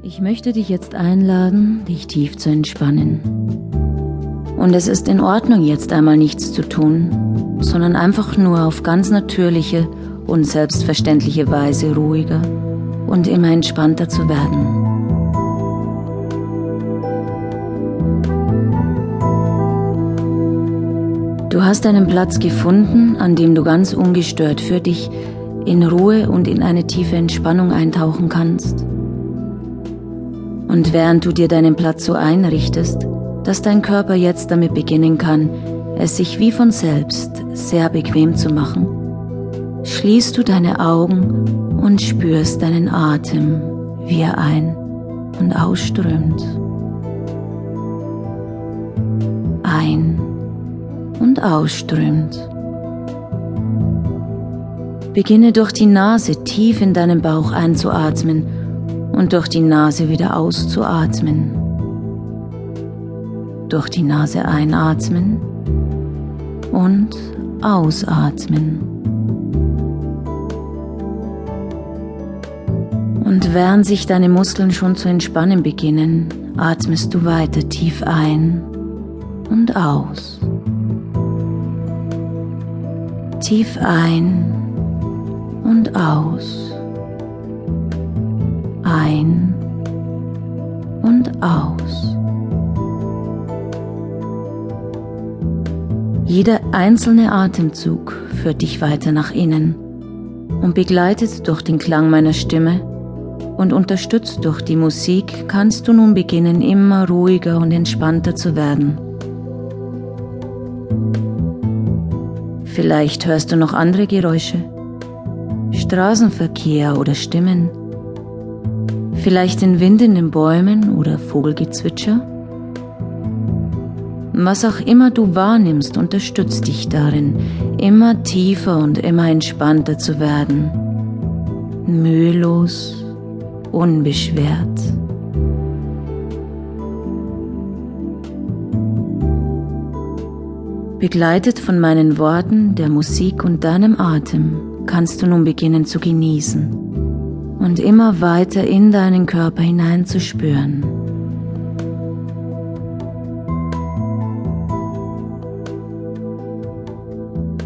Ich möchte dich jetzt einladen, dich tief zu entspannen. Und es ist in Ordnung, jetzt einmal nichts zu tun, sondern einfach nur auf ganz natürliche und selbstverständliche Weise ruhiger und immer entspannter zu werden. Du hast einen Platz gefunden, an dem du ganz ungestört für dich in Ruhe und in eine tiefe Entspannung eintauchen kannst. Und während du dir deinen Platz so einrichtest, dass dein Körper jetzt damit beginnen kann, es sich wie von selbst sehr bequem zu machen, schließt du deine Augen und spürst deinen Atem, wie er ein- und ausströmt. Ein- und ausströmt. Beginne durch die Nase tief in deinen Bauch einzuatmen und durch die Nase wieder auszuatmen. Durch die Nase einatmen und ausatmen. Und während sich deine Muskeln schon zu entspannen beginnen, atmest du weiter tief ein und aus. Tief ein und aus ein und aus. Jeder einzelne Atemzug führt dich weiter nach innen und begleitet durch den Klang meiner Stimme und unterstützt durch die Musik kannst du nun beginnen, immer ruhiger und entspannter zu werden. Vielleicht hörst du noch andere Geräusche, Straßenverkehr oder Stimmen Vielleicht den Wind in den Bäumen oder Vogelgezwitscher? Was auch immer du wahrnimmst, unterstützt dich darin, immer tiefer und immer entspannter zu werden. Mühelos, unbeschwert. Begleitet von meinen Worten, der Musik und deinem Atem kannst du nun beginnen zu genießen und immer weiter in deinen Körper hineinzuspüren.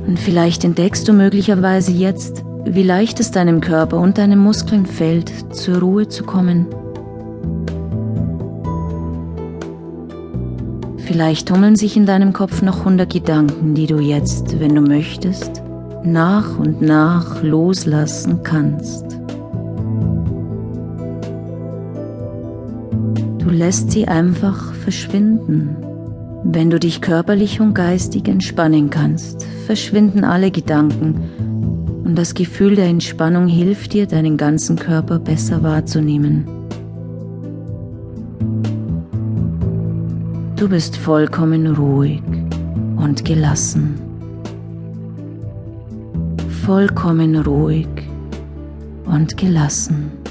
Und vielleicht entdeckst du möglicherweise jetzt, wie leicht es deinem Körper und deinen Muskeln fällt, zur Ruhe zu kommen. Vielleicht tummeln sich in deinem Kopf noch hundert Gedanken, die du jetzt, wenn du möchtest, nach und nach loslassen kannst. Du lässt sie einfach verschwinden. Wenn du dich körperlich und geistig entspannen kannst, verschwinden alle Gedanken und das Gefühl der Entspannung hilft dir, deinen ganzen Körper besser wahrzunehmen. Du bist vollkommen ruhig und gelassen. Vollkommen ruhig und gelassen.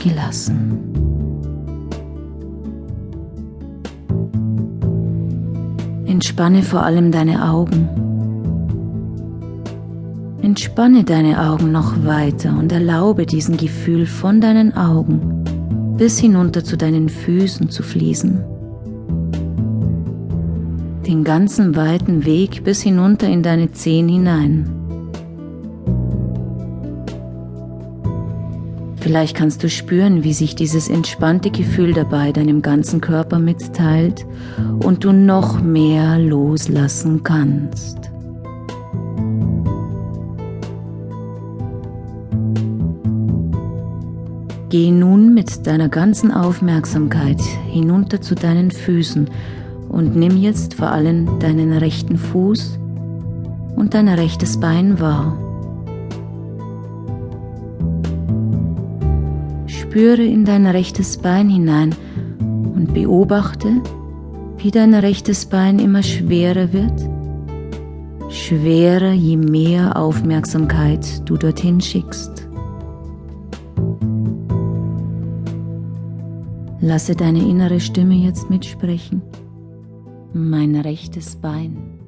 Gelassen. Entspanne vor allem deine Augen. Entspanne deine Augen noch weiter und erlaube diesem Gefühl von deinen Augen bis hinunter zu deinen Füßen zu fließen. Den ganzen weiten Weg bis hinunter in deine Zehen hinein. Vielleicht kannst du spüren, wie sich dieses entspannte Gefühl dabei deinem ganzen Körper mitteilt und du noch mehr loslassen kannst. Geh nun mit deiner ganzen Aufmerksamkeit hinunter zu deinen Füßen und nimm jetzt vor allem deinen rechten Fuß und dein rechtes Bein wahr. Spüre in dein rechtes Bein hinein und beobachte, wie dein rechtes Bein immer schwerer wird. Schwerer, je mehr Aufmerksamkeit du dorthin schickst. Lasse deine innere Stimme jetzt mitsprechen. Mein rechtes Bein.